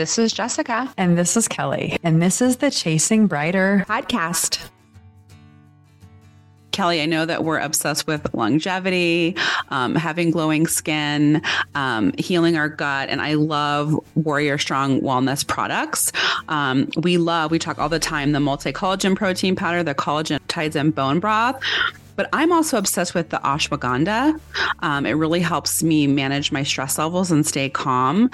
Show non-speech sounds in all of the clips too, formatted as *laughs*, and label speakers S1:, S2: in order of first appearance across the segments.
S1: This is Jessica.
S2: And this is Kelly. And this is the Chasing Brighter
S1: podcast.
S3: Kelly, I know that we're obsessed with longevity, um, having glowing skin, um, healing our gut, and I love Warrior Strong Wellness products. Um, we love, we talk all the time, the multi collagen protein powder, the collagen tides and bone broth. But I'm also obsessed with the ashwagandha. Um, it really helps me manage my stress levels and stay calm.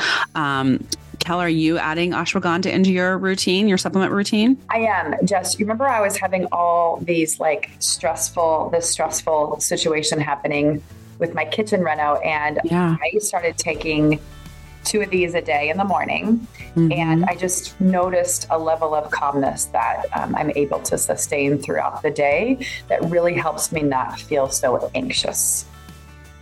S3: Kel, are you adding ashwagandha into your routine, your supplement routine?
S4: I am. Just remember, I was having all these like stressful, this stressful situation happening with my kitchen reno, and yeah. I started taking two of these a day in the morning. Mm-hmm. And I just noticed a level of calmness that um, I'm able to sustain throughout the day that really helps me not feel so anxious.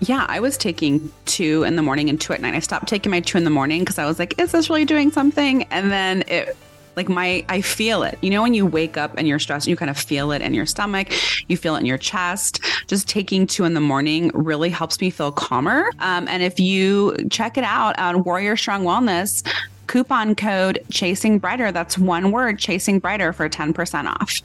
S3: Yeah, I was taking two in the morning and two at night. I stopped taking my two in the morning because I was like, is this really doing something? And then it like my I feel it. You know when you wake up and you're stressed, you kind of feel it in your stomach, you feel it in your chest. Just taking two in the morning really helps me feel calmer. Um, and if you check it out on Warrior Strong Wellness, coupon code Chasing Brighter. That's one word, Chasing Brighter for ten percent off.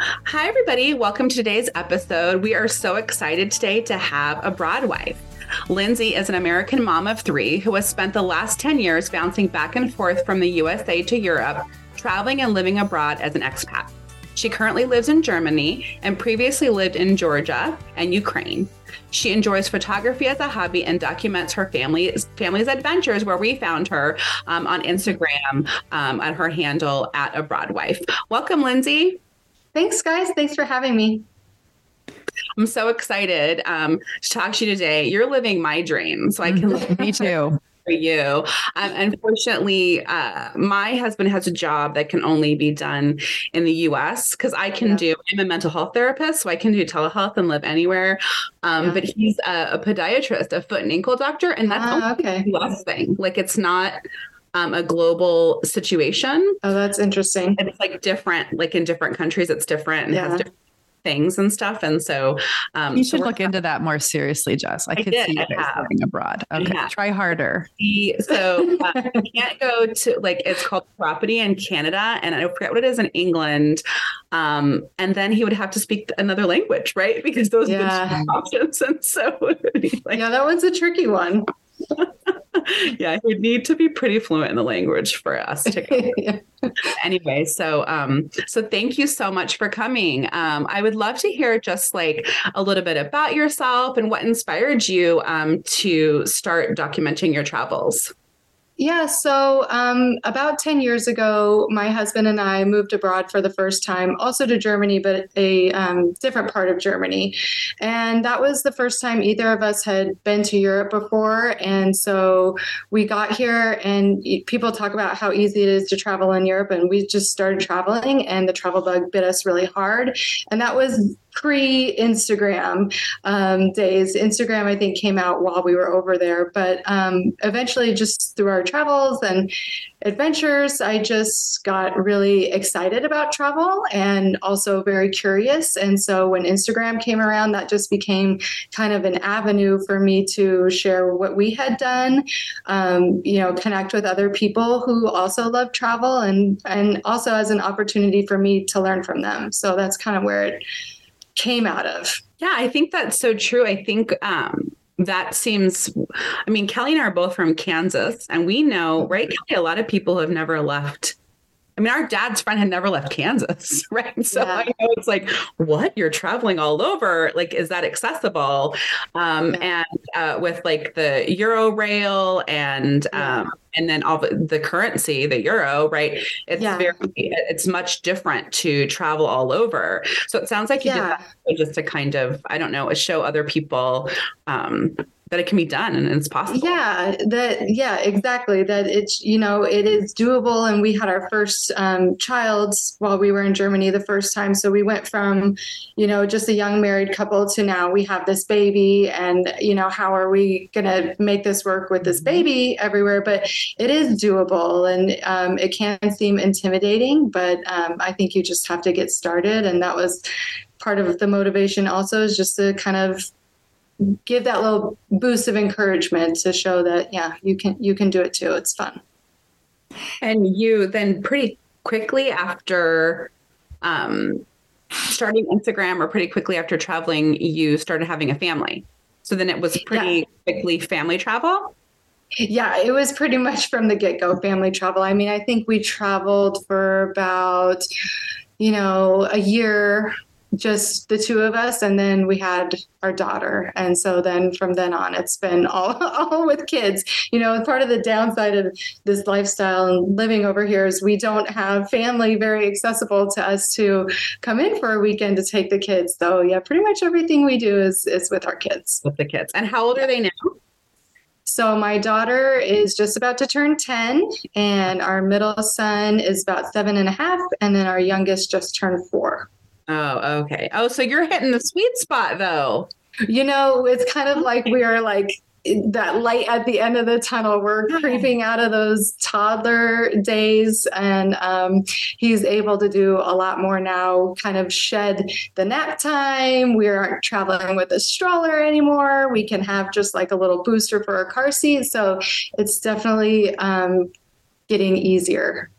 S3: Hi, everybody. Welcome to today's episode. We are so excited today to have a broad wife. Lindsey is an American mom of three who has spent the last 10 years bouncing back and forth from the USA to Europe, traveling and living abroad as an expat. She currently lives in Germany and previously lived in Georgia and Ukraine. She enjoys photography as a hobby and documents her family's family's adventures. Where we found her um, on Instagram um, at her handle at abroadwife. Welcome, Lindsey.
S5: Thanks, guys. Thanks for having me.
S3: I'm so excited um, to talk to you today. You're living my dream, so I can. *laughs*
S2: Me too.
S3: For you. Um, unfortunately, uh, my husband has a job that can only be done in the US because I can yeah. do, I'm a mental health therapist, so I can do telehealth and live anywhere. Um, yeah. But he's a, a, podiatrist, a foot and ankle doctor, and that's ah, okay. a US thing. Like it's not um, a global situation.
S5: Oh, that's interesting.
S3: And it's like different, like in different countries, it's different and yeah. has different things and stuff. And so
S2: um, you should so look into that more seriously, Jess. I, I could did, see you going abroad. Okay, try harder.
S3: So uh, can't go to like it's called property in Canada, and I forget what it is in England. Um, and then he would have to speak another language, right? Because those yeah. are the options. And so,
S5: like, yeah, that one's a tricky one. *laughs* *laughs*
S3: yeah, he'd need to be pretty fluent in the language for us to go. *laughs* yeah. Anyway, so um, so thank you so much for coming. Um, I would love to hear just like a little bit about yourself and what inspired you um, to start documenting your travels.
S5: Yeah, so um, about 10 years ago, my husband and I moved abroad for the first time, also to Germany, but a um, different part of Germany. And that was the first time either of us had been to Europe before. And so we got here, and people talk about how easy it is to travel in Europe. And we just started traveling, and the travel bug bit us really hard. And that was pre Instagram um, days. Instagram, I think, came out while we were over there, but um, eventually, just through our travels and adventures, I just got really excited about travel and also very curious. And so when Instagram came around, that just became kind of an avenue for me to share what we had done, um, you know, connect with other people who also love travel and, and also as an opportunity for me to learn from them. So that's kind of where it came out of.
S3: Yeah, I think that's so true. I think um, that seems, I mean, Kelly and I are both from Kansas, and we know, right, Kelly, a lot of people have never left I mean, our dad's friend had never left Kansas, *laughs* right? So yeah. I know it's like, what? You're traveling all over. Like, is that accessible? Um, yeah. And uh, with like the Eurail and yeah. um, and then all the, the, currency, the euro, right? It's very, it's much different to travel all over. So it sounds like you did that just to kind of, I don't know, show other people um, that it can be done and it's possible.
S5: Yeah, that yeah, exactly. That it's you know it is doable. And we had our first um, child while we were in Germany the first time, so we went from you know just a young married couple to now we have this baby, and you know how are we gonna make this work with this baby everywhere? But it is doable, and um, it can seem intimidating, but um, I think you just have to get started, and that was part of the motivation also is just to kind of give that little boost of encouragement to show that yeah you can you can do it too. It's fun.
S3: And you then pretty quickly after um, starting instagram or pretty quickly after traveling you started having a family. So then it was pretty yeah. quickly family travel?
S5: Yeah, it was pretty much from the get go family travel. I mean, I think we traveled for about, you know, a year, just the two of us, and then we had our daughter. And so then from then on, it's been all, *laughs* all with kids. You know, part of the downside of this lifestyle and living over here is we don't have family very accessible to us to come in for a weekend to take the kids. So yeah, pretty much everything we do is is with our kids.
S3: With the kids. And how old are they now?
S5: So my daughter is just about to turn 10, and our middle son is about seven and a half, and then our youngest just turned four.
S3: Oh, okay. Oh, so you're hitting the sweet spot though.
S5: You know, it's kind of like we are like that light at the end of the tunnel. We're creeping out of those toddler days, and um, he's able to do a lot more now. Kind of shed the nap time. We aren't traveling with a stroller anymore. We can have just like a little booster for a car seat. So it's definitely um, getting easier.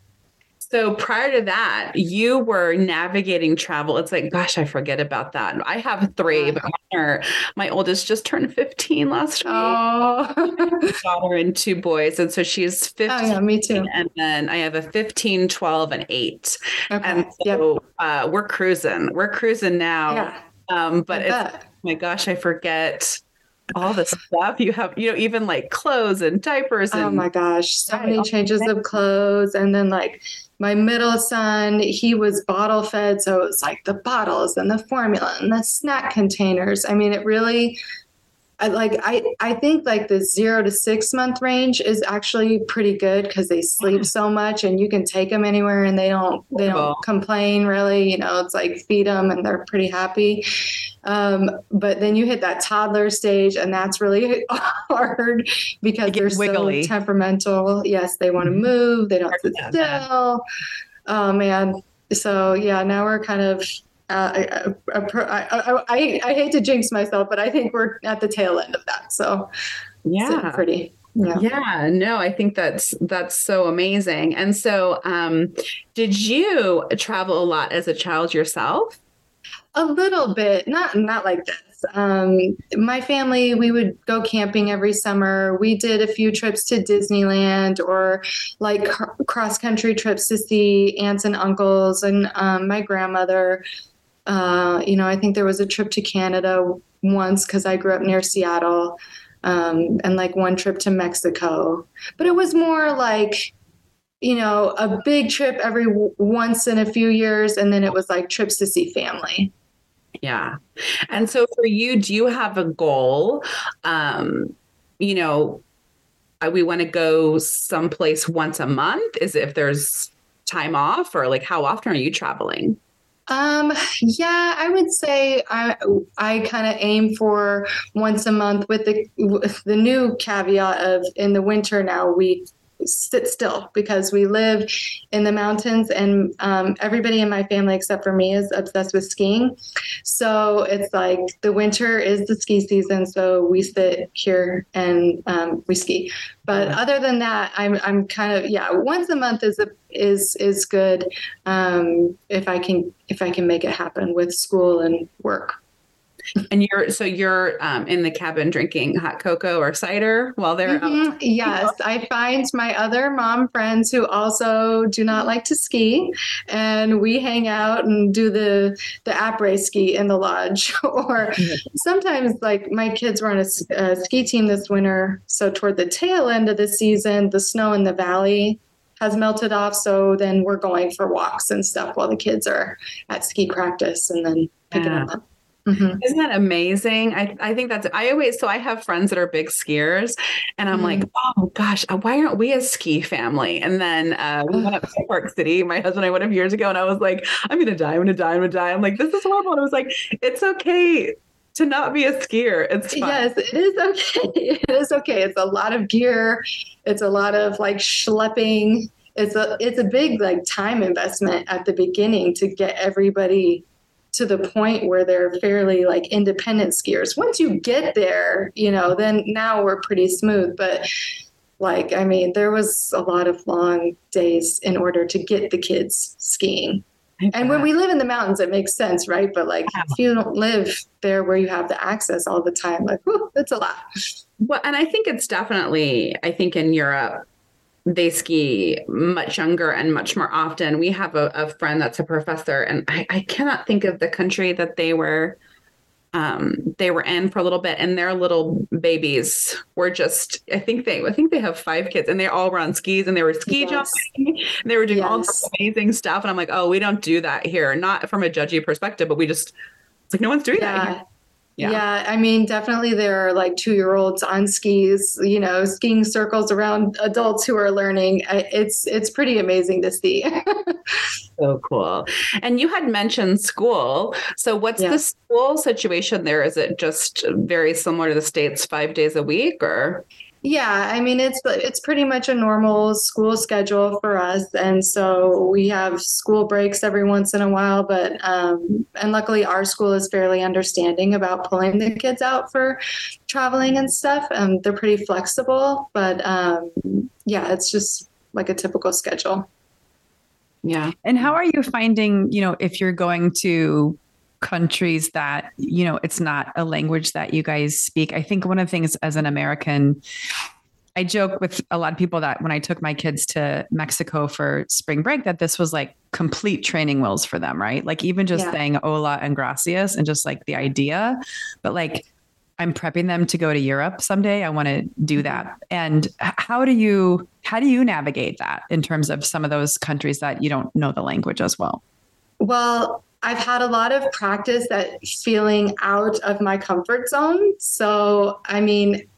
S3: So prior to that, you were navigating travel. It's like, gosh, I forget about that. I have three, but my, my oldest just turned 15 last week. Oh, *laughs* daughter and two boys. And so she's 15. Oh,
S5: yeah, me too.
S3: And then I have a 15, 12, and eight. Okay. And so yep. uh, we're cruising. We're cruising now. Yeah. Um, but it's, oh my gosh, I forget all the stuff you have, you know, even like clothes and diapers. Oh and,
S5: oh my gosh, so many changes of clothes. And then like my middle son, he was bottle fed. So it's like the bottles and the formula and the snack containers. I mean, it really, I, like I, I think like the zero to six month range is actually pretty good because they sleep so much and you can take them anywhere and they don't they don't complain really you know it's like feed them and they're pretty happy. Um, but then you hit that toddler stage and that's really *laughs* hard because they're wiggly. so temperamental. Yes they want to mm-hmm. move they don't sit still. Oh man. So yeah now we're kind of uh, I, I, I, I, hate to jinx myself, but I think we're at the tail end of that. So,
S3: yeah,
S5: pretty.
S3: Yeah. yeah. no, I think that's that's so amazing. And so, um, did you travel a lot as a child yourself?
S5: A little bit, not not like this. Um, my family, we would go camping every summer. We did a few trips to Disneyland or like cross country trips to see aunts and uncles and um, my grandmother. Uh, you know, I think there was a trip to Canada once because I grew up near Seattle, um, and like one trip to Mexico. But it was more like, you know, a big trip every w- once in a few years, and then it was like trips to see family.
S3: Yeah. And so for you, do you have a goal? Um, you know, uh, we want to go someplace once a month. Is if there's time off, or like how often are you traveling?
S5: Um, yeah, I would say I I kind of aim for once a month with the with the new caveat of in the winter now we sit still because we live in the mountains and um, everybody in my family except for me is obsessed with skiing. So it's like the winter is the ski season so we sit here and um, we ski. But other than that i'm, I'm kind of yeah once a month is a, is is good um, if i can if i can make it happen with school and work
S3: and you're so you're um, in the cabin drinking hot cocoa or cider while they're mm-hmm.
S5: Yes, *laughs* I find my other mom friends who also do not like to ski, and we hang out and do the the après ski in the lodge. *laughs* or sometimes, like my kids were on a, a ski team this winter, so toward the tail end of the season, the snow in the valley has melted off. So then we're going for walks and stuff while the kids are at ski practice, and then picking yeah. them up.
S3: Mm-hmm. Isn't that amazing? I, I think that's, I always, so I have friends that are big skiers and I'm mm-hmm. like, oh gosh, uh, why aren't we a ski family? And then uh, we went up to Park City. My husband and I went up years ago and I was like, I'm going to die. I'm going to die. I'm going to die. I'm like, this is horrible. And I was like, it's okay to not be a skier. It's.
S5: Yes, it is okay. *laughs* It is okay. It's a lot of gear. It's a lot of like schlepping. It's a, it's a big like time investment at the beginning to get everybody to the point where they're fairly like independent skiers. Once you get there, you know, then now we're pretty smooth. But like, I mean, there was a lot of long days in order to get the kids skiing. And when we live in the mountains, it makes sense, right? But like, if you don't live there where you have the access all the time, like, whew, it's a lot.
S3: Well, and I think it's definitely, I think in Europe, they ski much younger and much more often. We have a, a friend that's a professor, and I, I, cannot think of the country that they were um, they were in for a little bit, and their little babies were just I think they I think they have five kids, and they all were on skis, and they were ski yes. jumping, they were doing yes. all this amazing stuff, and I'm like, oh, we don't do that here, not from a judgy perspective, but we just it's like no one's doing yeah. that here.
S5: Yeah. yeah. I mean, definitely there are like two year olds on skis, you know, skiing circles around adults who are learning. It's it's pretty amazing to see. *laughs*
S3: so cool. And you had mentioned school. So what's yeah. the school situation there? Is it just very similar to the states, five days a week, or?
S5: Yeah, I mean it's it's pretty much a normal school schedule for us, and so we have school breaks every once in a while. But um, and luckily our school is fairly understanding about pulling the kids out for traveling and stuff. And they're pretty flexible, but um, yeah, it's just like a typical schedule.
S2: Yeah. And how are you finding, you know, if you're going to countries that you know it's not a language that you guys speak. I think one of the things as an american i joke with a lot of people that when i took my kids to mexico for spring break that this was like complete training wheels for them right? Like even just yeah. saying hola and gracias and just like the idea. But like i'm prepping them to go to europe someday. I want to do mm-hmm. that. And how do you how do you navigate that in terms of some of those countries that you don't know the language as well?
S5: Well I've had a lot of practice at feeling out of my comfort zone. So, I mean,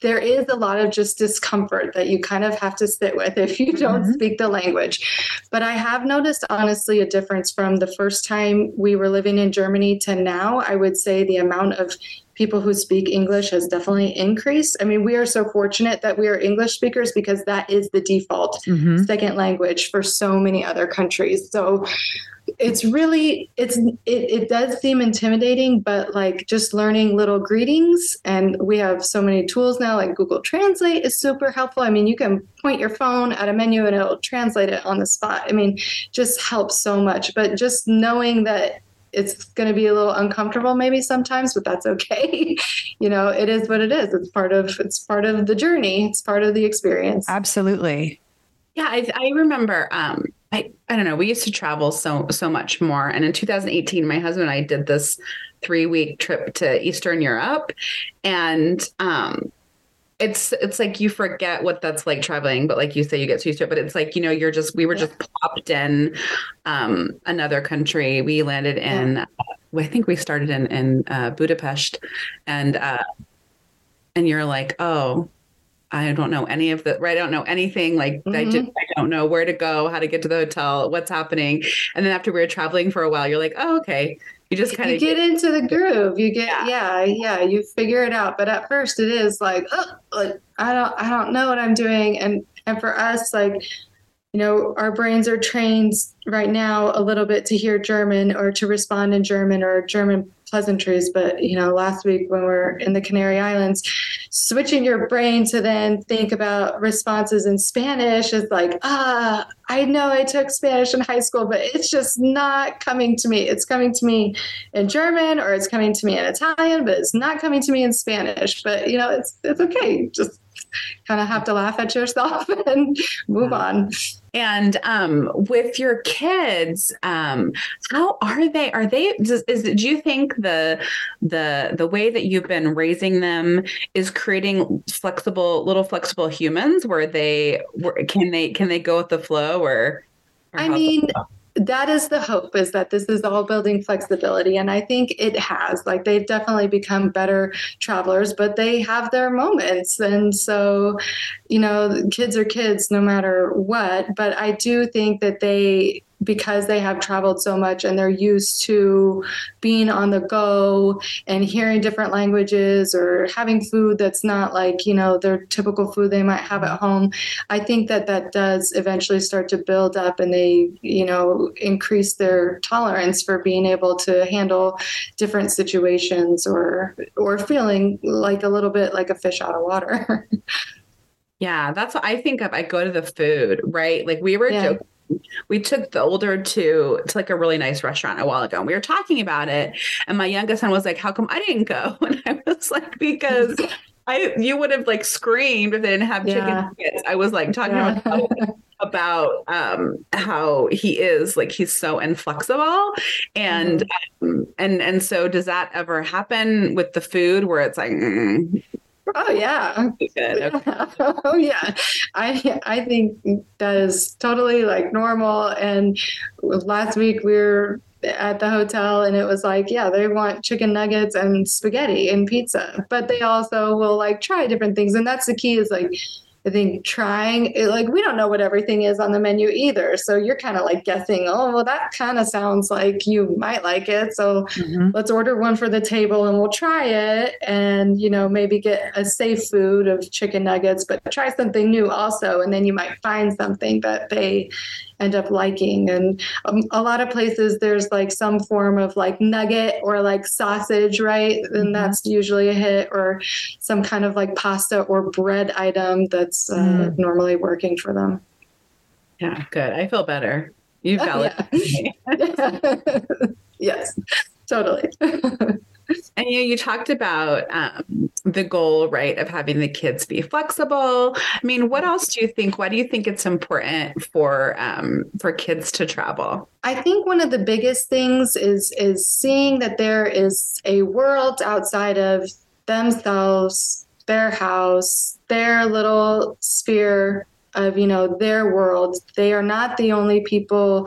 S5: there is a lot of just discomfort that you kind of have to sit with if you don't mm-hmm. speak the language. But I have noticed, honestly, a difference from the first time we were living in Germany to now. I would say the amount of people who speak English has definitely increased. I mean, we are so fortunate that we are English speakers because that is the default mm-hmm. second language for so many other countries. So, it's really it's it, it does seem intimidating but like just learning little greetings and we have so many tools now like google translate is super helpful. I mean you can point your phone at a menu and it'll translate it on the spot. I mean just helps so much but just knowing that it's going to be a little uncomfortable maybe sometimes but that's okay. *laughs* You know it is what it is. It's part of it's part of the journey. It's part of the experience.
S2: Absolutely.
S3: Yeah i, I remember um I, I don't know. We used to travel so so much more. And in 2018, my husband and I did this three week trip to Eastern Europe, and um, it's it's like you forget what that's like traveling, but like you say, you get used to it. But it's like you know, you're just we were just plopped in um, another country. We landed in, uh, I think we started in in uh, Budapest, and uh, and you're like, oh, I don't know any of the right. I don't know anything. Like mm-hmm. I, just, I don't know where to go, how to get to the hotel, what's happening. And then after we were traveling for a while, you're like, oh, okay. You just kind
S5: of
S3: get,
S5: get, into the groove. You get yeah. yeah, yeah, you figure it out. But at first it is like, oh, like I don't I don't know what I'm doing. And and for us, like, you know, our brains are trained right now a little bit to hear German or to respond in German or German pleasantries. But, you know, last week when we are in the Canary Islands, switching your brain to then think about responses in Spanish is like, ah, I know I took Spanish in high school, but it's just not coming to me. It's coming to me in German or it's coming to me in Italian, but it's not coming to me in Spanish. But, you know, it's, it's okay. Just kind of have to laugh at yourself *laughs* and move on.
S3: And um, with your kids, um, how are they? Are they? Does, is do you think the the the way that you've been raising them is creating flexible, little flexible humans where they can they can they go with the flow or?
S5: or I mean, that is the hope is that this is all building flexibility. And i think it has. Like they've definitely become better travelers but they have their moments. And so you know kids are kids no matter what. But i do think that they because they have traveled so much and they're used to being on the go and hearing different languages or having food that's not like you know their typical food they might have at home i think that that does eventually start to build up and they you know increase their tolerance for being able to handle different situations or or feeling like a little bit like a fish out of water *laughs*
S3: yeah that's what i think of i go to the food right like we were yeah. joking we took the older two to like a really nice restaurant a while ago and we were talking about it and my youngest son was like how come i didn't go *laughs* and i was like because i you would have like screamed if they didn't have chicken yeah. nuggets i was like talking yeah. about about um how he is like he's so inflexible and mm-hmm. um, and and so does that ever happen with the food where it's like mm,
S5: Oh yeah. Okay. *laughs* oh yeah. I I think that is totally like normal. And last week we were at the hotel and it was like, yeah, they want chicken nuggets and spaghetti and pizza, but they also will like try different things. And that's the key is like I think trying it, like we don't know what everything is on the menu either. So you're kind of like guessing, oh, well, that kind of sounds like you might like it. So mm-hmm. let's order one for the table and we'll try it and, you know, maybe get a safe food of chicken nuggets, but try something new also. And then you might find something that they end up liking. And um, a lot of places there's like some form of like nugget or like sausage, right? And mm-hmm. that's usually a hit, or some kind of like pasta or bread item that's uh, mm. normally working for them.
S3: Yeah, good. I feel better. You validated
S5: yeah. *laughs* yes, totally. *laughs*
S3: And you, you talked about um, the goal, right, of having the kids be flexible. I mean, what else do you think? Why do you think it's important for um, for kids to travel?
S5: I think one of the biggest things is is seeing that there is a world outside of themselves, their house, their little sphere of you know their world. They are not the only people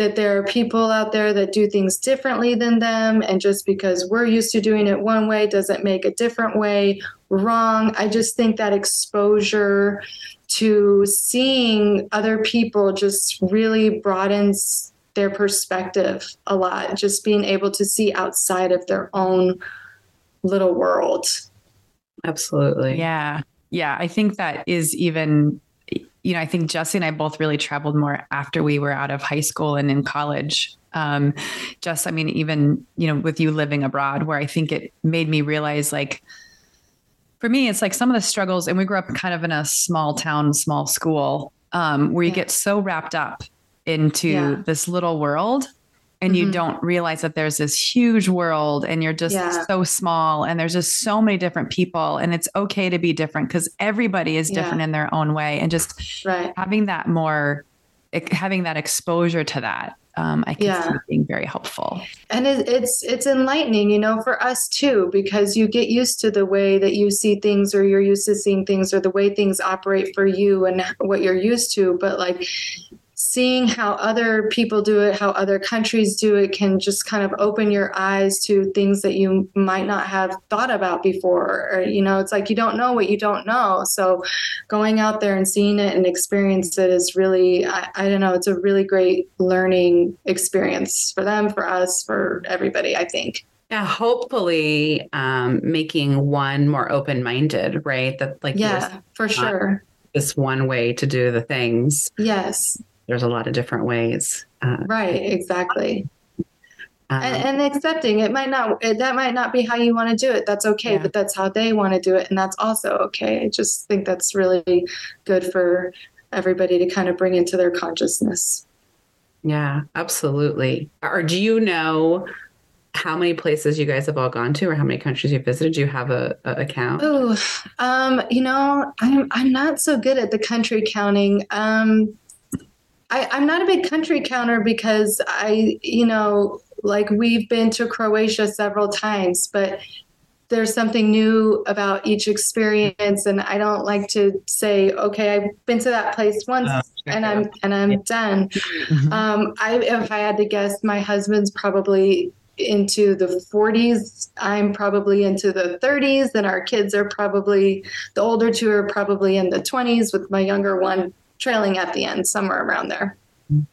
S5: that there are people out there that do things differently than them. And just because we're used to doing it one way doesn't make a different way wrong. I just think that exposure to seeing other people just really broadens their perspective a lot. Just being able to see outside of their own little world.
S3: Absolutely.
S2: Yeah. Yeah. I think that is even you know, I think Jesse and I both really traveled more after we were out of high school and in college. Um, just, I mean, even, you know, with you living abroad, where I think it made me realize like, for me, it's like some of the struggles, and we grew up kind of in a small town, small school, um, where you yeah. get so wrapped up into yeah. this little world and mm-hmm. you don't realize that there's this huge world and you're just yeah. so small and there's just so many different people and it's okay to be different because everybody is different yeah. in their own way and just right. having that more having that exposure to that um, I can yeah. see being very helpful.
S5: And it, it's it's enlightening, you know, for us too, because you get used to the way that you see things, or you're used to seeing things, or the way things operate for you, and what you're used to. But like seeing how other people do it, how other countries do it, can just kind of open your eyes to things that you might not have thought about before. Or, you know, it's like you don't know what you don't know. So going out there and seeing it and experience it is really, I, I don't know, it's a really great learning experience for them, for us, for everybody, I think.
S3: Yeah, hopefully um, making one more open minded, right? That like
S5: yeah, for sure.
S3: This one way to do the things.
S5: Yes
S3: there's a lot of different ways.
S5: Uh, right, exactly. Um, and, and, accepting it might not that might not be how you want to do it that's okay yeah. but that's how they want to do it and that's also okay i just think that's really good for everybody to kind of bring into their consciousness
S3: yeah absolutely or do you know how many places you guys have all gone to or how many countries you've visited do you have a, a count
S5: oh um, you know I'm, I'm not so good at the country counting um, I, I'm not a big country counter because I, you know, like we've been to Croatia several times, but there's something new about each experience and I don't like to say, okay, I've been to that place once uh, and I'm and I'm yeah. done. Mm-hmm. Um, I if I had to guess, my husband's probably into the 40s. I'm probably into the 30s, and our kids are probably the older two are probably in the 20s, with my younger one trailing at the end, somewhere around there.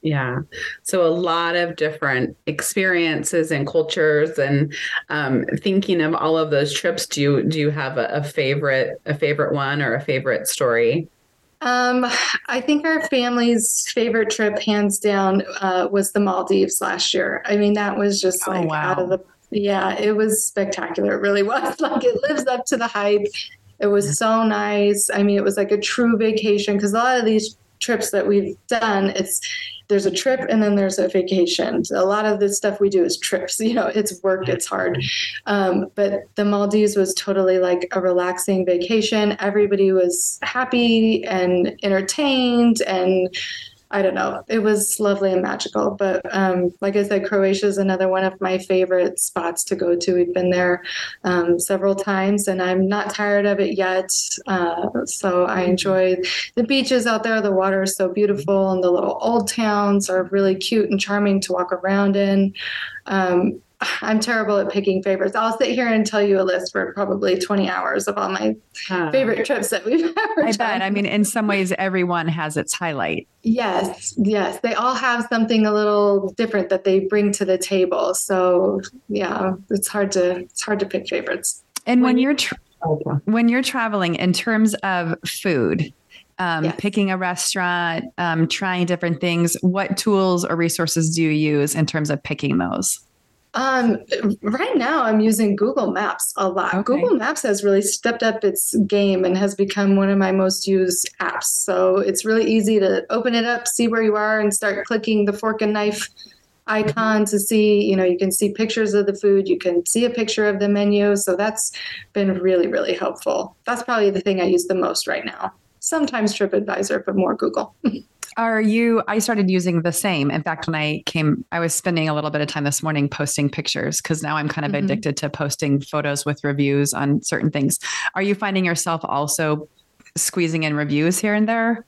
S3: Yeah. So a lot of different experiences and cultures and um, thinking of all of those trips, do you do you have a, a favorite a favorite one or a favorite story?
S5: Um, I think our family's favorite trip, hands down, uh, was the Maldives last year. I mean, that was just oh, like oh, wow. out of the yeah, it was spectacular. It really *laughs* was. Like it lives up to the hype. It was so nice. I mean, it was like a true vacation because a lot of these trips that we've done, it's there's a trip and then there's a vacation. A lot of the stuff we do is trips. *laughs* You know, it's work, it's hard. Um, but the Maldives was totally like a relaxing vacation. Everybody was happy and entertained and I don't know. It was lovely and magical. But um, like I said, Croatia is another one of my favorite spots to go to. We've been there um, several times and I'm not tired of it yet. Uh, so I enjoy the beaches out there. The water is so beautiful and the little old towns are really cute and charming to walk around in. Um, I'm terrible at picking favorites. I'll sit here and tell you a list for probably 20 hours of all my favorite trips that we've *laughs* ever I
S2: done. bet. I mean, in some ways, everyone has its highlight.
S5: Yes, yes. They all have something a little different that they bring to the table. So yeah, it's hard to it's hard to pick favorites.
S2: And when, when you're tra- when you're traveling, in terms of food, um, yes. picking a restaurant, um, trying different things. What tools or resources do you use in terms of picking those?
S5: Um, right now, I'm using Google Maps a lot. Okay. Google Maps has really stepped up its game and has become one of my most used apps. So it's really easy to open it up, see where you are, and start clicking the fork and knife icon to see, you know, you can see pictures of the food, you can see a picture of the menu. So that's been really, really helpful. That's probably the thing I use the most right now. Sometimes TripAdvisor, but more Google. *laughs*
S2: Are you? I started using the same. In fact, when I came, I was spending a little bit of time this morning posting pictures because now I'm kind of mm-hmm. addicted to posting photos with reviews on certain things. Are you finding yourself also squeezing in reviews here and there?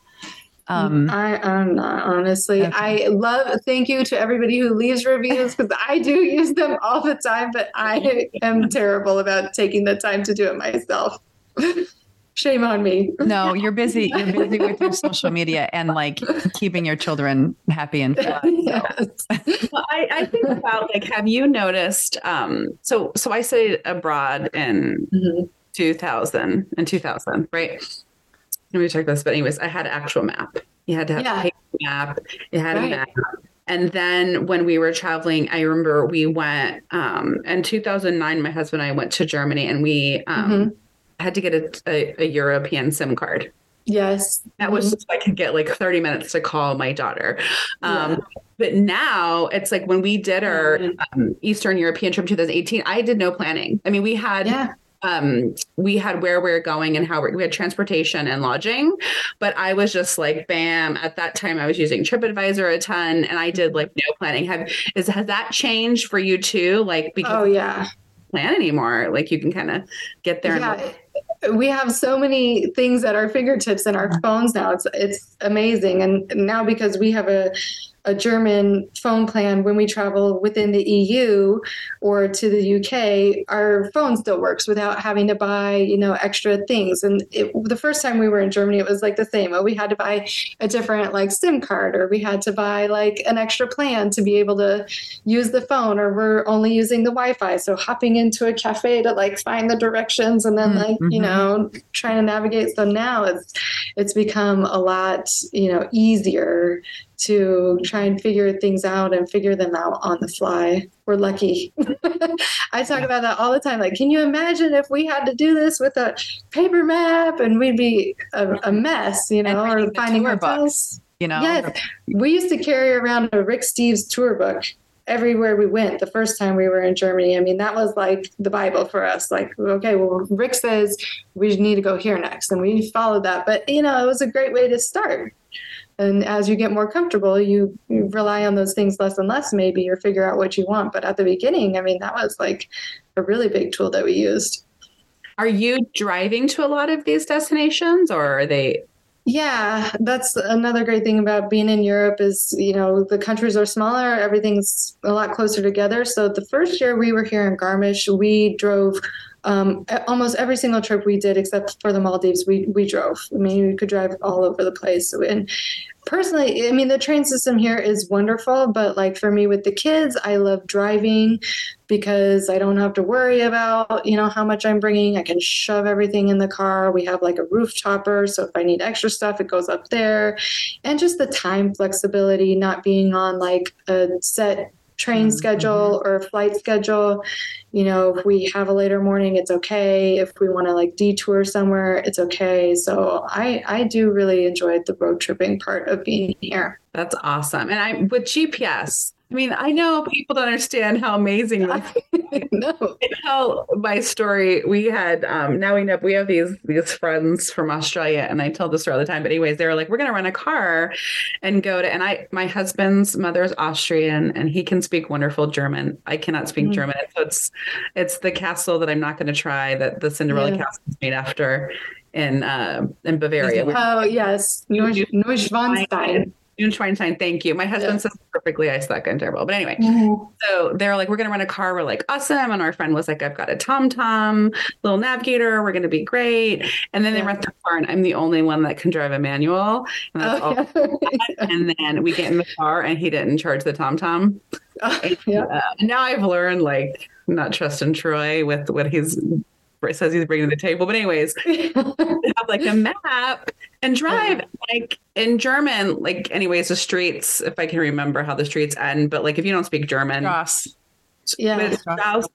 S5: Um, I am not honestly. Okay. I love. Thank you to everybody who leaves reviews because I do use them all the time, but I am terrible about taking the time to do it myself. *laughs* Shame on me.
S2: No, you're busy. *laughs* You're busy with your social media and like keeping your children happy and fun. So.
S3: Yes. well, I, I, think about like, have you noticed? Um, so, so I studied abroad in mm-hmm. 2000 and 2000, right? Let me check this. But anyways, I had an actual map. You had to have yeah. a map. You had right. a map. And then when we were traveling, I remember we went um, in 2009. My husband and I went to Germany, and we um, mm-hmm had to get a, a, a European SIM card.
S5: Yes.
S3: That was so I could get like 30 minutes to call my daughter. Um, yeah. But now it's like when we did our um, Eastern European trip 2018, I did no planning. I mean, we had. Yeah. Um, we had where we are going and how we had transportation and lodging, but I was just like, bam. At that time, I was using TripAdvisor a ton, and I did like no planning. Have is has that changed for you too? Like,
S5: because oh yeah,
S3: plan anymore. Like you can kind of get there.
S5: Yeah. And- we have so many things at our fingertips and our phones now. It's it's amazing. And now because we have a a German phone plan when we travel within the EU or to the UK, our phone still works without having to buy, you know, extra things. And it, the first time we were in Germany, it was like the same. Oh, we had to buy a different like SIM card, or we had to buy like an extra plan to be able to use the phone, or we're only using the Wi-Fi. So hopping into a cafe to like find the directions and then like mm-hmm. you know trying to navigate. So now it's it's become a lot you know easier to try and figure things out and figure them out on the fly. We're lucky. *laughs* I talk about that all the time. Like, can you imagine if we had to do this with a paper map and we'd be a, a mess, you know, or finding hotels? Books,
S2: you know,
S5: yes, we used to carry around a Rick Steves tour book everywhere we went the first time we were in Germany. I mean, that was like the Bible for us. Like, okay, well, Rick says we need to go here next, and we followed that. But you know, it was a great way to start and as you get more comfortable you, you, rely on those things less and less maybe or figure out what you want. But at the beginning i mean that was like a really big tool that we used.
S3: Are you driving to a lot of these destinations or are they
S5: yeah that's another great thing about being in europe is you know the countries are smaller everything's a lot closer together. So the first year we were here in garmisch we drove um, almost every single trip we did, except for the Maldives, we we drove. I mean, we could drive all over the place. And personally, I mean, the train system here is wonderful, but like for me with the kids, I love driving because I don't have to worry about, you know, how much I'm bringing. I can shove everything in the car. We have like a roof chopper. So if I need extra stuff, it goes up there. And just the time flexibility, not being on like a set train mm-hmm. schedule or flight schedule. You know, if we have a later morning, it's okay. If we want to like detour somewhere, it's okay. So I I do really enjoy the road tripping part of being here.
S3: That's awesome. And I with GPS, I mean, I know people don't understand how amazing this *laughs* no. *laughs* tell my story. We had um now we know we have these these friends from Australia and I tell this story all the time. But anyways, they were like, we're gonna rent a car and go to and I my husband's mother is Austrian and he can speak wonderful German. I cannot speak mm-hmm. German. So it's it's the castle that I'm not gonna try that the Cinderella yeah. castle is made after in uh in Bavaria.
S5: Oh yes. *laughs* Neuschwanstein.
S3: Schweinstein, thank you. My husband yeah. says perfectly. I suck. I'm terrible. But anyway, mm-hmm. so they're like, we're going to rent a car. We're like, awesome. And our friend was like, I've got a TomTom, little navigator. We're going to be great. And then yeah. they rent the car, and I'm the only one that can drive a manual. And, oh, *laughs* yeah. and then we get in the car, and he didn't charge the TomTom. *laughs* Oh, yeah. Uh, now I've learned like not trusting Troy with what he's says he's bringing to the table. But anyways, *laughs* have like a map and drive like in German. Like anyways, the streets. If I can remember how the streets end, but like if you don't speak German,
S2: Strauss.
S3: Yeah, it's Strauss.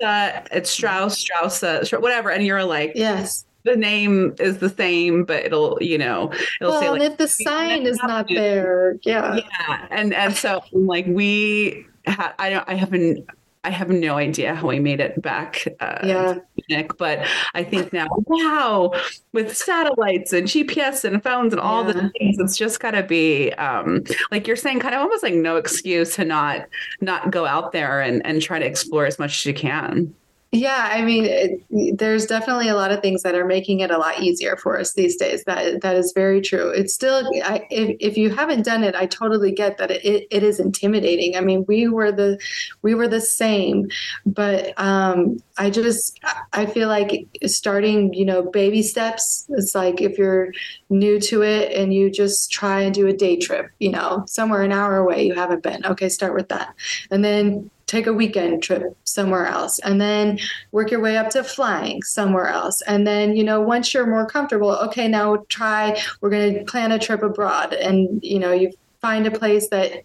S3: It's Strauss, Strauss, whatever. And you're like,
S5: yes
S3: the name is the same, but it'll, you know, it'll
S5: well,
S3: say like
S5: if the sign is not there, yeah,
S3: yeah, and and so like we, ha- I don't, I haven't I have no idea how we made it back uh, yeah. Munich, but I think now, wow, with satellites and GPS and phones and all yeah. the things, it's just got to be um, like you're saying, kind of almost like no excuse to not not go out there and and try to explore as much as you can.
S5: Yeah, I mean, it, there's definitely a lot of things that are making it a lot easier for us these days. That that is very true. It's still, I, if if you haven't done it, I totally get that it, it is intimidating. I mean, we were the we were the same, but um, I just I feel like starting, you know, baby steps. It's like if you're new to it and you just try and do a day trip, you know, somewhere an hour away you haven't been. Okay, start with that, and then take a weekend trip somewhere else and then work your way up to flying somewhere else. And then you know once you're more comfortable okay now try we're going to plan a trip abroad. And you know you find a place that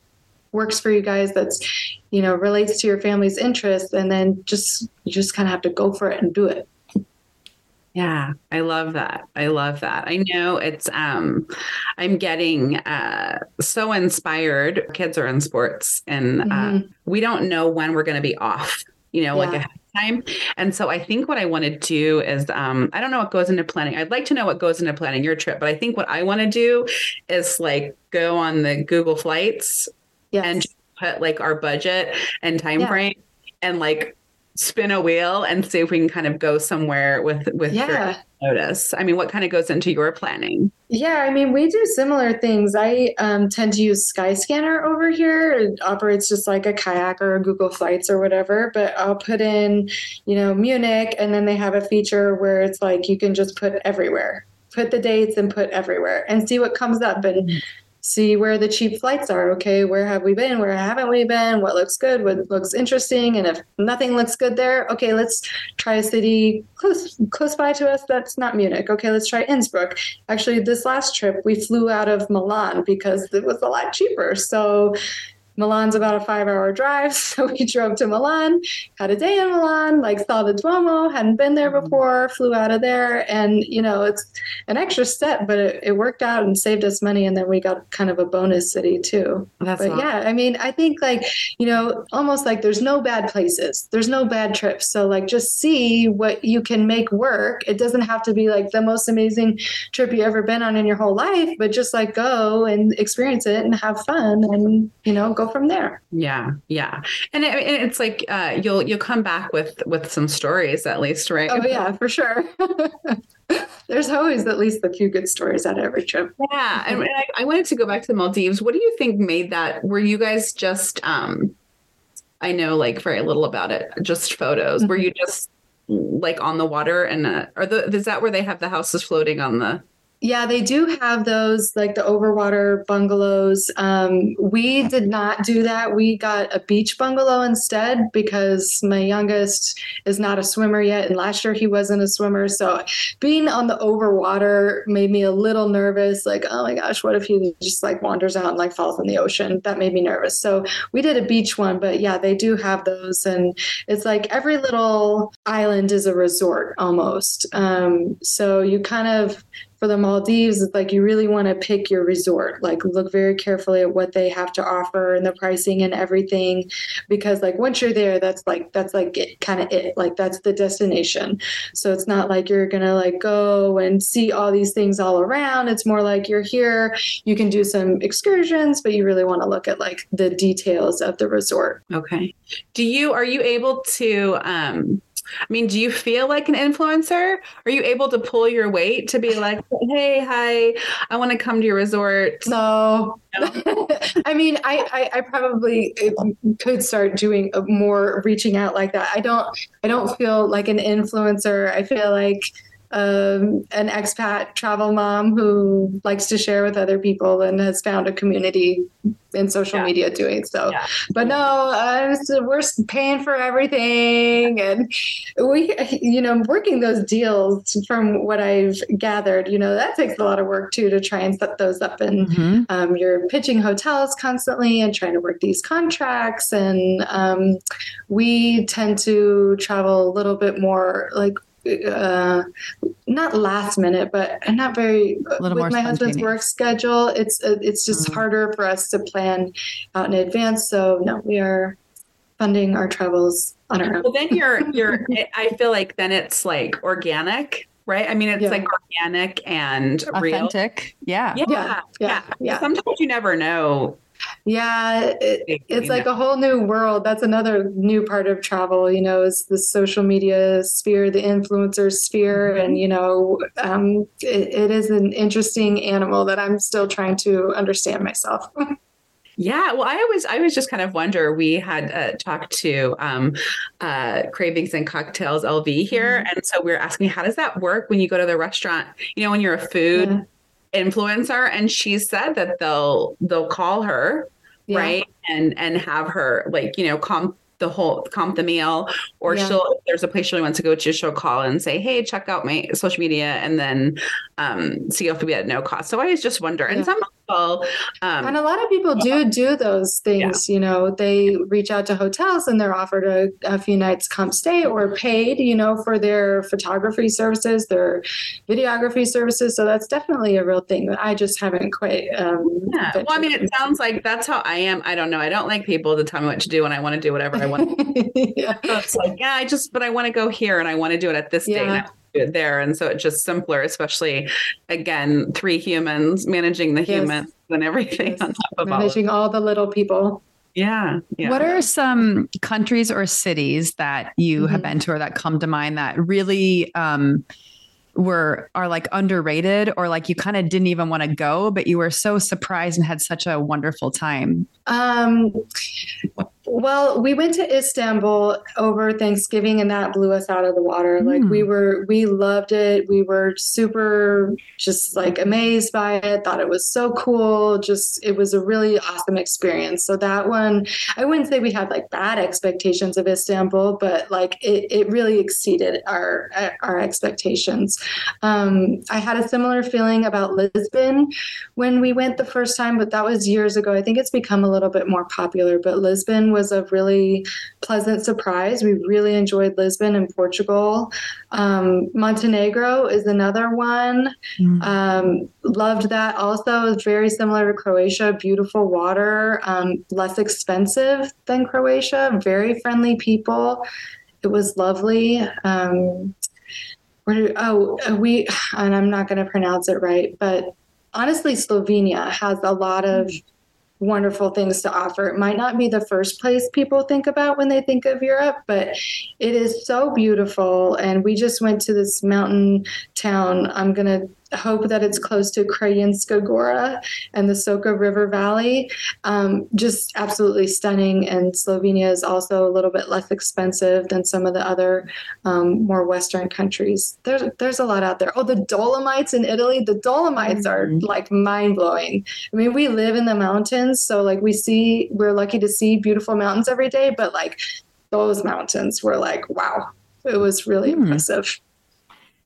S5: works for you guys that's you know relates to your family's interests and then just you just kind of have to go for it and do it
S3: yeah, I love that. I love that. I know it's um I'm getting uh so inspired. Kids are in sports and uh, mm-hmm. uh, we don't know when we're going to be off, you know, yeah. like a time. And so I think what I want to do is um I don't know what goes into planning. I'd like to know what goes into planning your trip, but I think what I want to do is like go on the Google flights yes. and put like our budget and time yeah. frame and like spin a wheel and see if we can kind of go somewhere with with yeah. notice. I mean, what kind of goes into your planning?
S5: Yeah, I mean, we do similar things. I um, tend to use Skyscanner over here. It operates just like a kayak or a Google Flights or whatever. But I'll put in, you know, Munich, and then they have a feature where it's like you can just put everywhere, put the dates and put everywhere, and see what comes up. And see where the cheap flights are. Okay, where have we been? Where haven't we been? What looks good? What looks interesting? And if nothing looks good there, okay, let's try a city close close by to us that's not Munich. Okay, let's try Innsbruck. Actually, this last trip we flew out of Milan because it was a lot cheaper. So Milan's about a five hour drive. *laughs* So we drove to Milan, had a day in Milan, like saw the Duomo, hadn't been there mm-hmm. before, flew out of there. And, you know, it's an extra step, but it, it worked out and saved us money. And then we got kind of a bonus city too. That's but awesome. yeah, I mean, I think like, you know, almost like there's no bad places, there's no bad trips. So like just see what you can make work. It doesn't have to be like the most amazing trip you've ever been on in your whole life, but just like go and experience it and have fun and, you know, go from there.
S3: Yeah, yeah, and it, it's like uh, you'll you'll come back with with some stories at least, right?
S5: Oh yeah, for sure. *laughs* There's always at least a few good stories out of every trip.
S3: Yeah, and, and I, I wanted to go back to the Maldives. What do you think made that? Were you guys just? um I know like very little about it, just photos. Mm-hmm. Were you just like on the water and uh, are the is that where they have the houses floating on the
S5: yeah, they do have those like the overwater bungalows. Um, we did not do that. We got a beach bungalow instead because my youngest is not a swimmer yet, and last year he wasn't a swimmer. So being on the overwater made me a little nervous. Like, oh my gosh, what if he just like wanders out and like falls in the ocean? That made me nervous. So we did a beach one, but yeah, they do have those, and it's like every little island is a resort almost. Um, so you kind of for the Maldives, it's like you really want to pick your resort. Like look very carefully at what they have to offer and the pricing and everything, because like once you're there, that's like that's like kind of it. Like that's the destination. So it's not like you're gonna like go and see all these things all around. It's more like you're here. You can do some excursions, but you really want to look at like the details of the resort.
S3: Okay. Do you are you able to um I mean, do you feel like an influencer? Are you able to pull your weight to be like, hey, hi, I want to come to your resort?
S5: No. no. *laughs* I mean, I, I, I probably eh, could start doing uh, more reaching out like that. I don't I don't feel like an influencer. I feel like um, an expat travel mom who likes to share with other people and has found a community in social yeah. media doing so. Yeah. But no, uh, we're paying for everything, and we, you know, working those deals from what I've gathered, you know, that takes a lot of work too to try and set those up. And mm-hmm. um, you're pitching hotels constantly and trying to work these contracts, and um, we tend to travel a little bit more like uh, not last minute, but not very with my husband's work schedule. It's uh, it's just mm harder for us to plan out in advance. So no, we are funding our travels on our own.
S3: Well, then you're *laughs* you're. I feel like then it's like organic, right? I mean, it's yeah. like organic and
S2: authentic.
S3: Real. Yeah. Yeah. Yeah. yeah. yeah. Sometimes you never know
S5: yeah, it, it's like a whole new world. That's another new part of travel, you know, is the social media sphere, the influencer sphere. Mm-hmm. And, you know, um, it, it is an interesting animal that I'm still trying to understand myself. *laughs*
S3: Yeah, well, I always, I was just kind of wonder. We had uh, talked to um, uh, Cravings and Cocktails LV here, mm-hmm. and so we are asking, how does that work when you go to the restaurant? You know, when you're a food yeah influencer and she said that they'll they'll call her yeah. right and and have her like you know comp the whole comp the meal or yeah. she'll if there's a place she really wants to go to she'll call and say hey check out my social media and then um see if it'll be at no cost so i was just wonder yeah. and some people.
S5: Um, and a lot of people do do those things. Yeah. You know, they reach out to hotels and they're offered a, a, few nights comp stay or paid, you know, for their photography services, their videography services. So that's definitely a real thing that I just haven't quite. Um,
S3: yeah. Well, I mean, it sounds like that's how I am. I don't know. I don't like people to tell me what to do and I want to do whatever I want. *laughs* yeah. So it's like, yeah, I just, but I want to go here and I want to do it at this yeah. date it there. And so it's just simpler, especially again, three humans managing the yes. humans and everything yes. on top
S5: of managing all, all the little people.
S3: Yeah, yeah,
S2: What are some countries or cities that you mm-hmm. have been to or that come to mind that really um, were are like underrated or like you kind of didn't even want to go, but you were so surprised and had such a wonderful time?
S5: Um, well, we went to Istanbul over Thanksgiving and that blew us out of the water. Mm. Like we hmm. were we loved it. We were super just like amazed by it, thought it was so cool. Just it was a really awesome experience. So that one, I wouldn't say we had like bad expectations of Istanbul, but like it, it really exceeded our our expectations. Um, I had a similar feeling about Lisbon when we went the first time, but that was years ago. I think it's become a little bit more popular, but Lisbon was a really pleasant surprise. We really enjoyed Lisbon and Portugal. Um, Montenegro is another one. Mm-hmm. Um, loved that also. It's very similar to Croatia. Beautiful water, um, less expensive than Croatia. Very friendly people. It was lovely. Um, where, oh, we, and I'm not going to pronounce it right, but honestly, Slovenia has a lot of. Wonderful things to offer. It might not be the first place people think about when they think of Europe, but it is so beautiful. And we just went to this mountain town. I'm going to hope that it's close to Krajinska Gora and the Soka River Valley. Um, just absolutely stunning. And Slovenia is also a little bit less expensive than some of the other um, more Western countries. There's there's a lot out there. Oh, the Dolomites in Italy. The Dolomites mm-hmm. are like mind blowing. I mean, we live in the mountains, so like we see, we're lucky to see beautiful mountains every day. But like those mountains were like, wow, it was really mm. impressive.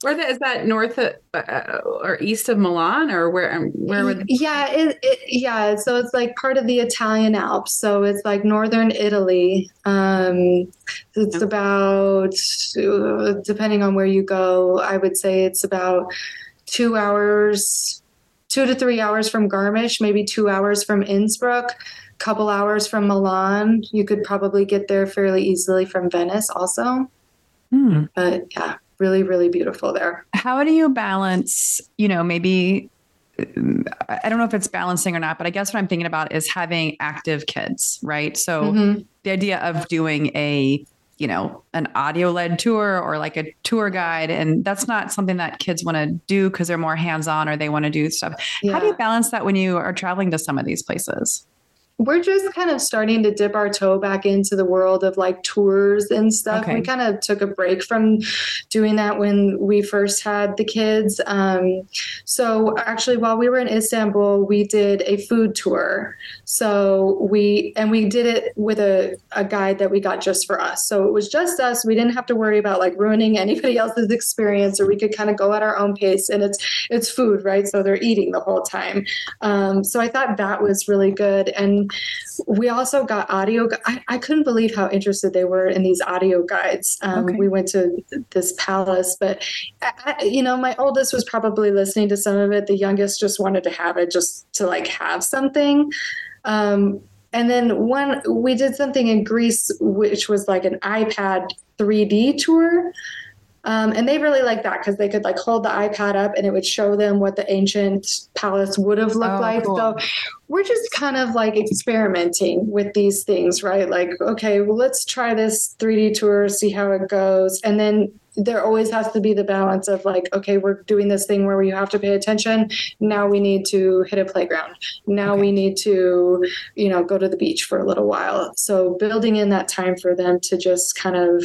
S3: Where the, is that north of, uh, or east of Milan or where um, where would
S5: Yeah, it, it, yeah, so it's like part of the Italian Alps. So it's like northern Italy. Um it's okay. about uh, depending on where you go, I would say it's about 2 hours 2 to 3 hours from Garmisch, maybe 2 hours from Innsbruck couple hours from Milan. You could probably get there fairly easily from Venice also. Hmm. But yeah, really, really beautiful there.
S2: How do you balance, you know, maybe I don't know if it's balancing or not, but I guess what I'm thinking about is having active kids, right? So mm-hmm. the idea of doing a, you know, an audio led tour or like a tour guide, and that's not something that kids want to do because they're more hands on or they want to do stuff. Yeah. How do you balance that when you are traveling to some of these places?
S5: We're just kind of starting to dip our toe back into the world of like tours and stuff. Okay. We kind of took a break from doing that when we first had the kids. Um, so actually, while we were in Istanbul, we did a food tour. So we and we did it with a, a guide that we got just for us. So it was just us. We didn't have to worry about like ruining anybody else's experience, or we could kind of go at our own pace. And it's it's food, right? So they're eating the whole time. Um, so I thought that was really good and we also got audio. I, I couldn't believe how interested they were in these audio guides. Um, okay. We went to this palace, but I, you know, my oldest was probably listening to some of it. The youngest just wanted to have it just to like have something. Um, and then one, we did something in Greece, which was like an iPad 3D tour. Um, and they really liked that because they could like hold the iPad up and it would show them what the ancient palace would have looked oh, like. Cool. So we're just kind of like experimenting with these things, right? Like, okay, well, let's try this 3D tour, see how it goes. And then there always has to be the balance of like, okay, we're doing this thing where you have to pay attention. Now we need to hit a playground. Now okay. we need to, you know, go to the beach for a little while. So building in that time for them to just kind of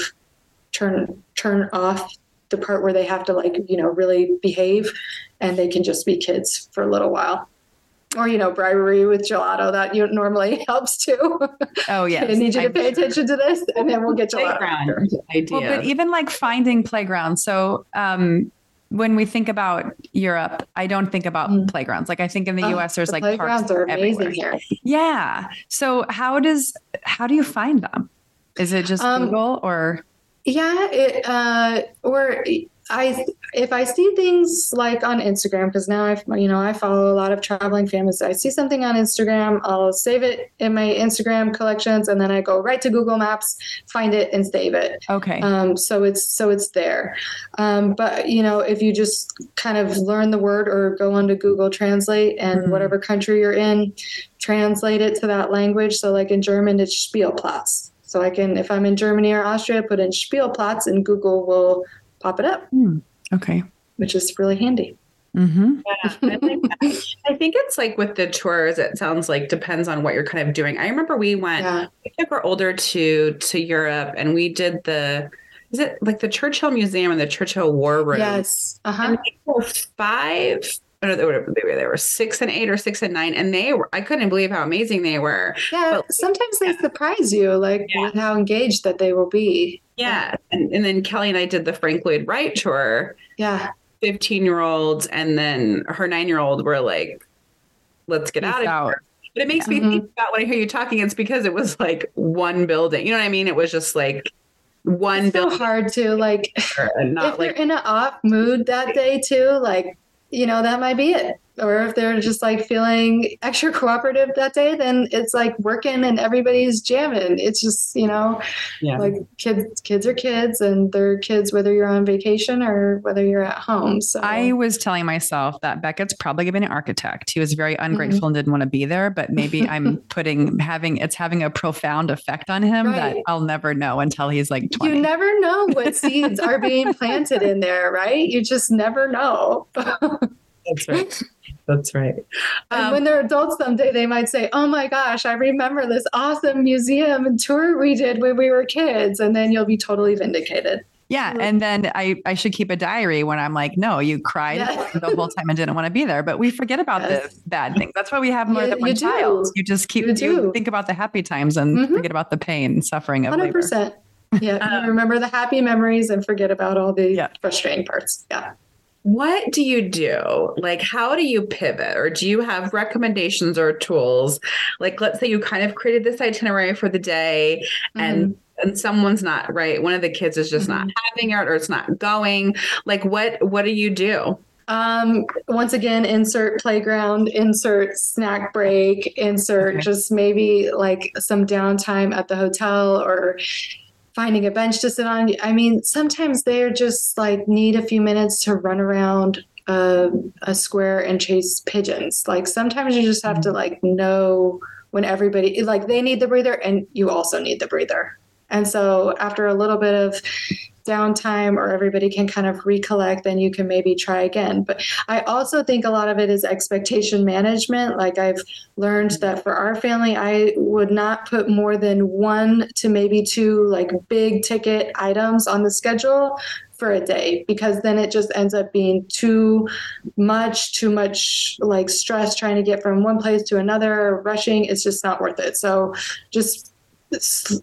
S5: turn turn off the part where they have to like you know really behave and they can just be kids for a little while or you know bribery with gelato that you normally *laughs* helps too
S2: oh *laughs* yeah
S5: i need you to pay attention to this and then we'll get gelato
S2: idea. *laughs* Well, but even like finding playgrounds so um when we think about Europe, I don't think about mm. playgrounds. Like I think in the oh, US there's the like parks are amazing everywhere. here. Yeah. So how does how do you find them? Is it just um, Google or
S5: yeah, it, uh, or I if I see things like on Instagram because now I you know I follow a lot of traveling families. I see something on Instagram, I'll save it in my Instagram collections, and then I go right to Google Maps, find it, and save it.
S2: Okay.
S5: Um, so it's so it's there. Um, but you know if you just kind of learn the word or go onto Google Translate and mm-hmm. whatever country you're in, translate it to that language. So like in German, it's Spielplatz. So I can, if I'm in Germany or Austria, put in Spielplatz and Google will pop it up.
S2: Mm, okay.
S5: Which is really handy.
S2: Mm-hmm.
S3: Yeah, I, like I, think it's like with the tours, it sounds like depends on what you're kind of doing. I remember we went, yeah. we took our older two to Europe and we did the, is it like the Churchill Museum and the Churchill War Room?
S5: Yes. Uh-huh.
S3: five know, they were, they were six and eight or six and nine, and they were. I couldn't believe how amazing they were.
S5: Yeah, but, sometimes they surprise you, like yeah. with how engaged that they will be.
S3: Yeah, and and then Kelly and I did the Frank Lloyd Wright tour.
S5: Yeah,
S3: fifteen year olds, and then her nine year old were like, "Let's get Peace out of out. here." But it makes yeah. me mm-hmm. think about when I hear you talking. It's because it was like one building. You know what I mean? It was just like one
S5: it's
S3: building.
S5: So hard to like if like, you're in an off mood that day too. Like you know, that might be it or if they're just like feeling extra cooperative that day, then it's like working and everybody's jamming. It's just, you know, yeah. like kids kids are kids and they're kids whether you're on vacation or whether you're at home. So
S2: I was telling myself that Beckett's probably gonna be an architect. He was very ungrateful mm-hmm. and didn't want to be there, but maybe I'm *laughs* putting having it's having a profound effect on him right. that I'll never know until he's like 20.
S5: You never know what seeds are being planted in there, right? You just never know. *laughs*
S3: That's right. That's right.
S5: And um, when they're adults someday, they might say, Oh my gosh, I remember this awesome museum and tour we did when we were kids. And then you'll be totally vindicated.
S2: Yeah. And then I, I should keep a diary when I'm like, no, you cried yeah. the whole time and didn't want to be there. But we forget about yes. the bad things. That's why we have more than one child. You just keep, you, you, think about the happy times and mm-hmm. forget about the pain and suffering of 100%. Labor.
S5: Yeah. Um, remember the happy memories and forget about all the yeah. frustrating parts. Yeah.
S3: What do you do? Like, how do you pivot? Or do you have recommendations or tools? Like, let's say you kind of created this itinerary for the day mm-hmm. and and someone's not right one of the kids is just mm-hmm. not having it or it's not going like what what do you do
S5: um, once again, insert playground, insert snack break, insert okay. just maybe like some downtime at the hotel or finding a bench to sit on. I mean, sometimes they're just like need a few minutes to run around a, a square and chase pigeons. Like sometimes you just have to mm-hmm. like know when everybody like they need the breather and you also need the breather. And so after a little bit of downtime or everybody can kind of recollect, then you can maybe try again. But I also think a lot of it is expectation management. Like I've learned that for our family, I would not put more than one to maybe two like big ticket items on the schedule for a day because then it just ends up being too much too much like stress trying to get from one place to another rushing it's just not worth it so just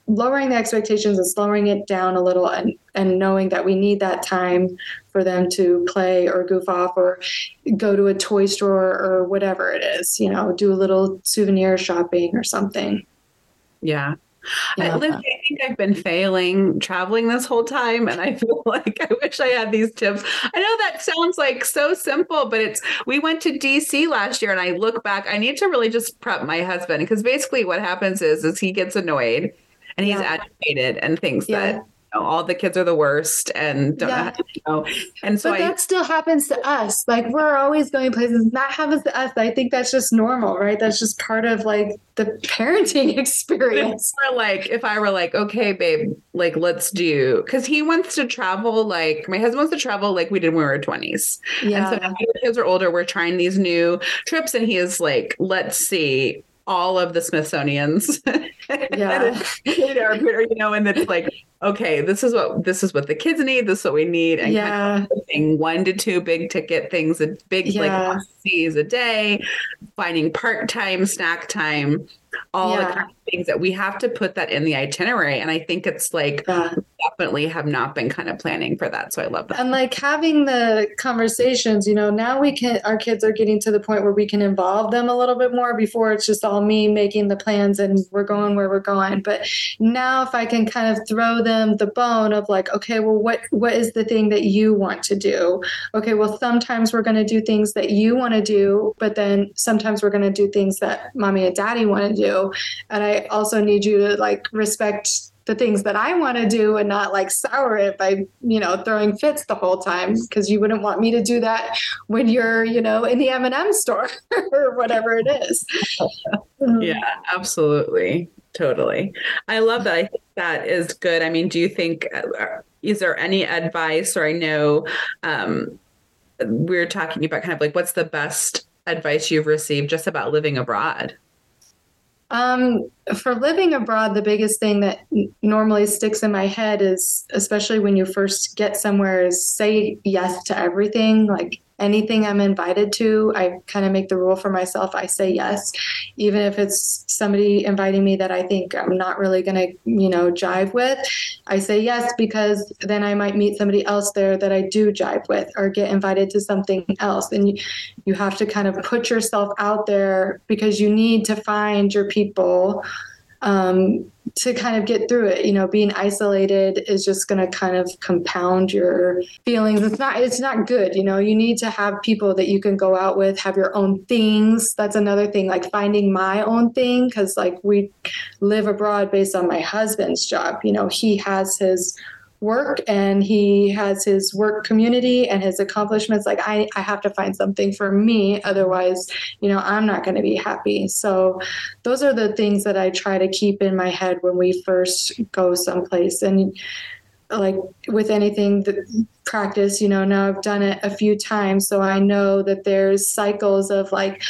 S5: lowering the expectations and slowing it down a little and, and knowing that we need that time for them to play or goof off or go to a toy store or whatever it is, you know, do a little souvenir shopping or something.
S3: Yeah. I, Lindsey, I think I've been failing traveling this whole time, and I feel *laughs* like I wish I had these tips. I know that sounds like so simple, but it's we went to DC last year, and I look back. I need to really just prep my husband because basically what happens is is he gets annoyed and he's yeah. agitated and thinks yeah. that know, all the kids are the worst and don't yeah. know. And so
S5: but I, that still happens to us. Like we're always going places. That happens to us. I think that's just normal, right? That's just part of like the parenting *laughs* experience.
S3: Or like if I were like, okay, babe, like let's do because he wants to travel. Like my husband wants to travel like we did when we were twenties. Yeah. And so now the kids are older. We're trying these new trips, and he is like, let's see all of the Smithsonian's. *laughs* Yeah. *laughs* you know, and it's like, okay, this is what this is what the kids need. This is what we need. And yeah. Kind of one to two big ticket things, a big yeah. like a day, finding part time snack time, all yeah. The kind of things that we have to put that in the itinerary. And I think it's like yeah. definitely have not been kind of planning for that. So I love that.
S5: And like having the conversations, you know, now we can our kids are getting to the point where we can involve them a little bit more before it's just all me making the plans and we're going where we're going. But now if I can kind of throw them the bone of like, okay, well what what is the thing that you want to do? Okay, well sometimes we're gonna do things that you want to do, but then sometimes we're gonna do things that mommy and daddy want to do. And I also need you to like respect the things that I want to do and not like sour it by, you know, throwing fits the whole time because you wouldn't want me to do that when you're, you know, in the M&M store *laughs* or whatever it is. *laughs*
S3: yeah, absolutely. Totally. I love that. I think that is good. I mean, do you think uh, is there any advice or I know um we're talking about kind of like what's the best advice you've received just about living abroad?
S5: Um, for living abroad, the biggest thing that normally sticks in my head is, especially when you first get somewhere, is say yes to everything. Like anything I'm invited to, I kind of make the rule for myself. I say yes, even if it's somebody inviting me that I think I'm not really going to, you know, jive with. I say yes because then I might meet somebody else there that I do jive with or get invited to something else. And you, you have to kind of put yourself out there because you need to find your people um, to kind of get through it. You know, being isolated is just going to kind of compound your feelings. It's not it's not good. You know, you need to have people that you can go out with, have your own things. That's another thing, like finding my own thing, because like we live abroad based on my husband's job. You know, he has his work and he has his work community and his accomplishments like I, I have to find something for me otherwise you know i'm not going to be happy so those are the things that i try to keep in my head when we first go someplace and like with anything that practice, you know, now I've done it a few times. So I know that there's cycles of like,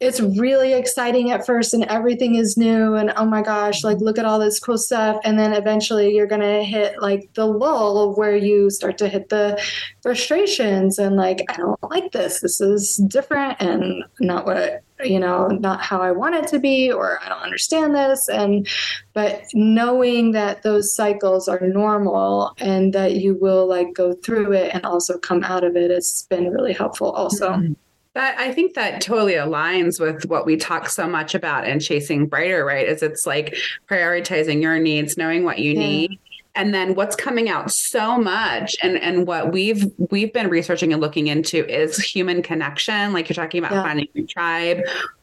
S5: it's really exciting at first and everything is new and oh my gosh like look at all this cool stuff. And then eventually you're going to hit like the lull where you start to hit the frustrations and like i don't like this. This is different and not what you know not how i want it to be or i don't understand this. And but knowing that those cycles are normal and that you will like go through it and also come out of it it's been really helpful also. Mm-hmm.
S3: That I think that totally aligns with what we talk so much about in chasing brighter, right? Is it's like prioritizing your needs, knowing what you yeah. need, and then what's coming out so much and and what we've we've been researching and looking into is human connection like you're talking about yeah. finding your tribe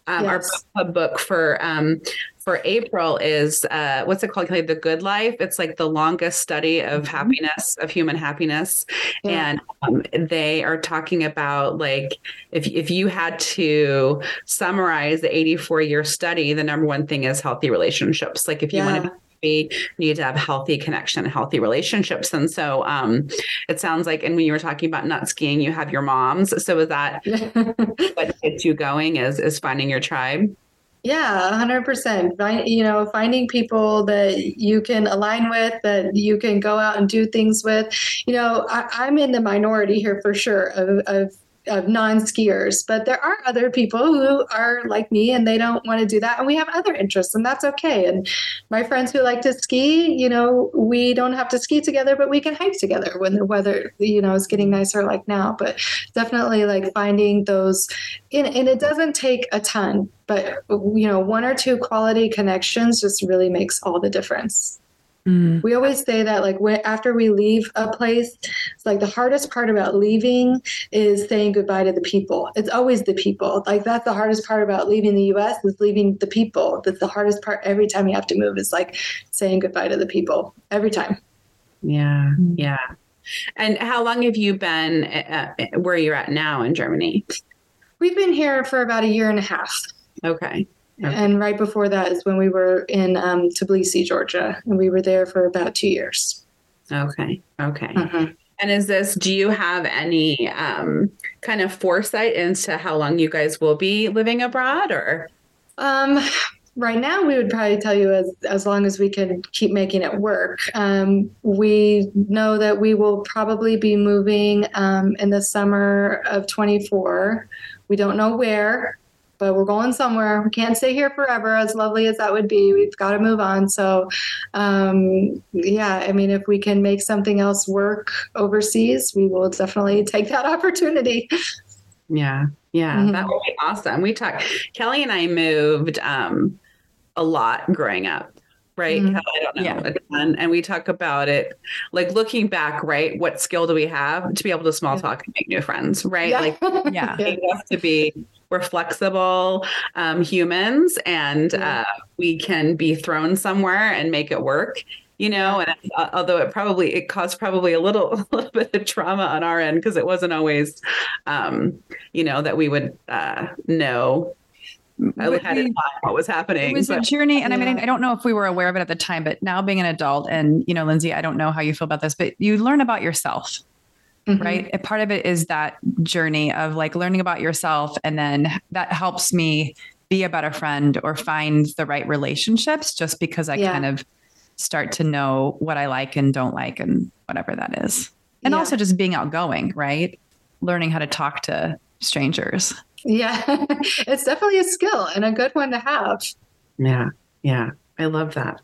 S3: um, yes. our book for um, for April is uh, what's it called? The Good Life. It's like the longest study of mm-hmm. happiness, of human happiness, yeah. and um, they are talking about like if if you had to summarize the 84 year study, the number one thing is healthy relationships. Like if you yeah. want to be we need to have healthy connection, healthy relationships. And so um, it sounds like, and when you were talking about nut skiing, you have your moms. So is that *laughs* what gets you going is, is finding your tribe?
S5: Yeah, 100%. Find, you know, finding people that you can align with, that you can go out and do things with. You know, I, am in the minority here for sure of, of of non-skiers but there are other people who are like me and they don't want to do that and we have other interests and that's okay and my friends who like to ski you know we don't have to ski together but we can hike together when the weather you know is getting nicer like now but definitely like finding those and, and it doesn't take a ton but you know one or two quality connections just really makes all the difference Mm. We always say that, like, when, after we leave a place, it's like the hardest part about leaving is saying goodbye to the people. It's always the people. Like, that's the hardest part about leaving the US is leaving the people. That's the hardest part every time you have to move is like saying goodbye to the people every time.
S3: Yeah. Mm. Yeah. And how long have you been at, where you're at now in Germany?
S5: We've been here for about a year and a half.
S3: Okay.
S5: Okay. And right before that is when we were in um, Tbilisi, Georgia, and we were there for about two years.
S3: Okay. Okay. Mm-hmm. And is this, do you have any um, kind of foresight into how long you guys will be living abroad or?
S5: Um, right now, we would probably tell you as, as long as we can keep making it work. Um, we know that we will probably be moving um, in the summer of 24. We don't know where but we're going somewhere. We can't stay here forever, as lovely as that would be. We've got to move on. So, um, yeah, I mean, if we can make something else work overseas, we will definitely take that *laughs* opportunity.
S3: Yeah, yeah, mm-hmm. that would be awesome. We talked, Kelly and I moved um, a lot growing up right? Mm-hmm. I don't know yeah. a ton. And we talk about it like looking back, right? What skill do we have to be able to small talk and make new friends, right? Yeah. Like, *laughs* yeah, it has to be we're flexible um, humans and uh, we can be thrown somewhere and make it work you know and uh, although it probably it caused probably a little, *laughs* a little bit of trauma on our end because it wasn't always um, you know that we would uh, know I had in what was happening.
S2: It was but, a journey, and yeah. I mean, I don't know if we were aware of it at the time, but now being an adult, and you know, Lindsey, I don't know how you feel about this, but you learn about yourself, mm-hmm. right? A part of it is that journey of like learning about yourself. And then that helps me be a better friend or find the right relationships just because I yeah. kind of start to know what I like and don't like and whatever that is. And yeah. also just being outgoing, right? Learning how to talk to strangers.
S5: Yeah. *laughs* it's definitely a skill and a good one to have.
S3: Yeah. Yeah. I love that.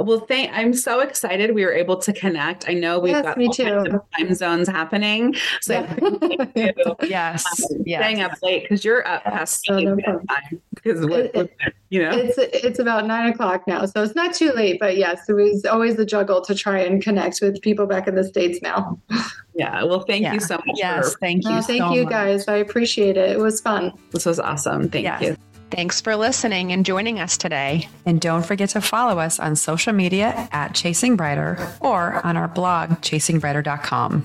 S3: Well, thank. I'm so excited we were able to connect. I know we've yes, got
S5: me too.
S3: time zones happening, so
S2: yeah. yes, *laughs* um,
S3: yes, staying up late because you're up past oh, no time. Because
S5: it, it, you know it's it's about nine o'clock now, so it's not too late. But yes, it was always the juggle to try and connect with people back in the states now. *laughs*
S3: Yeah. Well, thank yeah. you so much.
S2: Yes, for, thank you.
S5: Oh, thank so you guys. I appreciate it. It was fun.
S3: This was awesome. Thank yes. you.
S2: Thanks for listening and joining us today. And don't forget to follow us on social media at Chasing Brighter or on our blog, chasingbrighter.com.